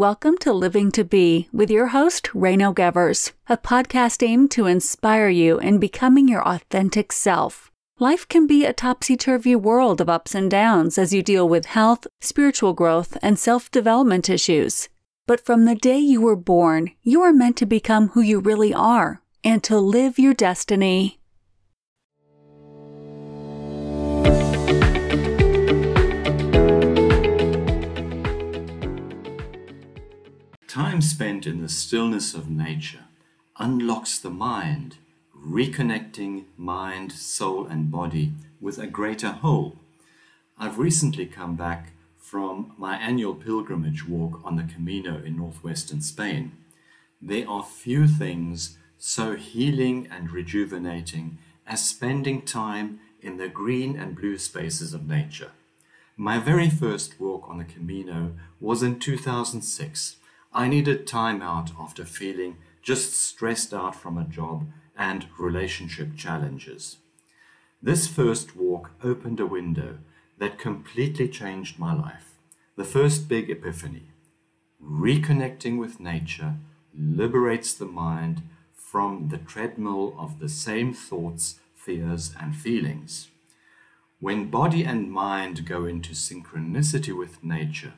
Welcome to Living to Be with your host, Rayno Gevers, a podcast aimed to inspire you in becoming your authentic self. Life can be a topsy turvy world of ups and downs as you deal with health, spiritual growth, and self development issues. But from the day you were born, you are meant to become who you really are and to live your destiny. Time spent in the stillness of nature unlocks the mind, reconnecting mind, soul, and body with a greater whole. I've recently come back from my annual pilgrimage walk on the Camino in northwestern Spain. There are few things so healing and rejuvenating as spending time in the green and blue spaces of nature. My very first walk on the Camino was in 2006 I needed time out after feeling just stressed out from a job and relationship challenges. This first walk opened a window that completely changed my life. The first big epiphany. Reconnecting with nature liberates the mind from the treadmill of the same thoughts, fears, and feelings. When body and mind go into synchronicity with nature,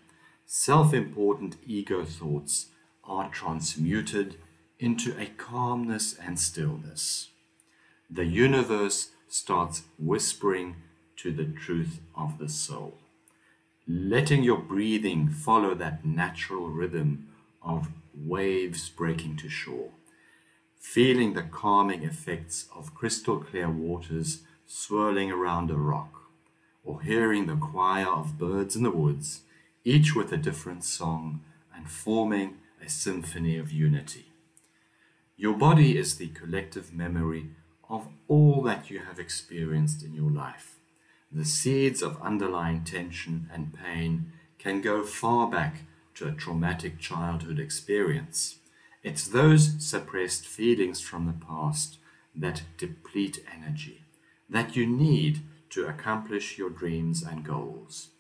self important ego thoughts are transmuted into a calmness and stillness. The universe starts whispering to the truth of the soul. Letting your breathing follow that natural rhythm of waves breaking to shore. Feeling the calming effects of crystal clear waters swirling around a rock, or hearing the choir of birds in the woods each with a different song and forming a symphony of unity. Your body is the collective memory of all that you have experienced in your life. The seeds of underlying tension and pain can go far back to a traumatic childhood experience. It's those suppressed feelings from the past that deplete energy, that you need to accomplish your dreams and goals.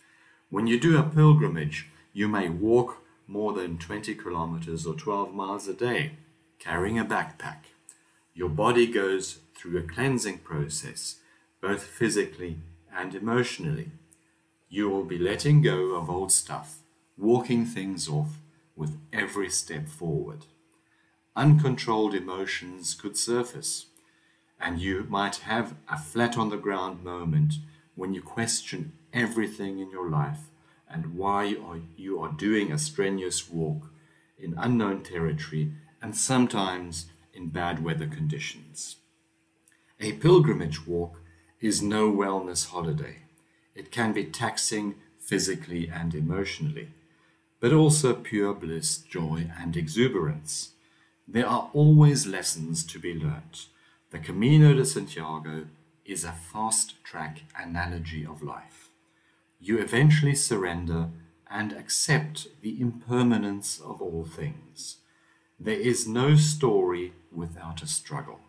When you do a pilgrimage, you may walk more than 20 kilometers or 12 miles a day carrying a backpack. Your body goes through a cleansing process, both physically and emotionally. You will be letting go of old stuff, walking things off with every step forward. Uncontrolled emotions could surface, and you might have a flat on the ground moment when you question everything in your life and why you are doing a strenuous walk in unknown territory and sometimes in bad weather conditions. A pilgrimage walk is no wellness holiday. It can be taxing physically and emotionally, but also pure bliss, joy, and exuberance. There are always lessons to be learnt. The Camino de Santiago is a fast track analogy of life you eventually surrender and accept the impermanence of all things. There is no story without a struggle.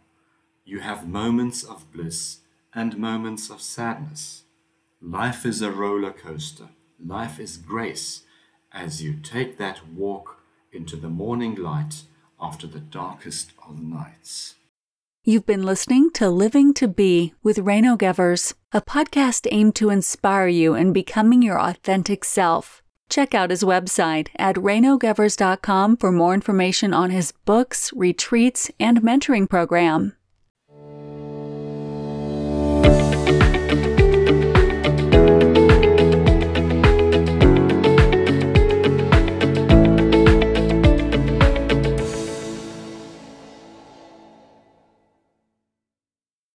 You have moments of bliss and moments of sadness. Life is a roller coaster. Life is grace as you take that walk into the morning light after the darkest of nights. You've been listening to Living to Be with Rayno Gevers, a podcast aimed to inspire you in becoming your authentic self. Check out his website at raynogevers.com for more information on his books, retreats, and mentoring program.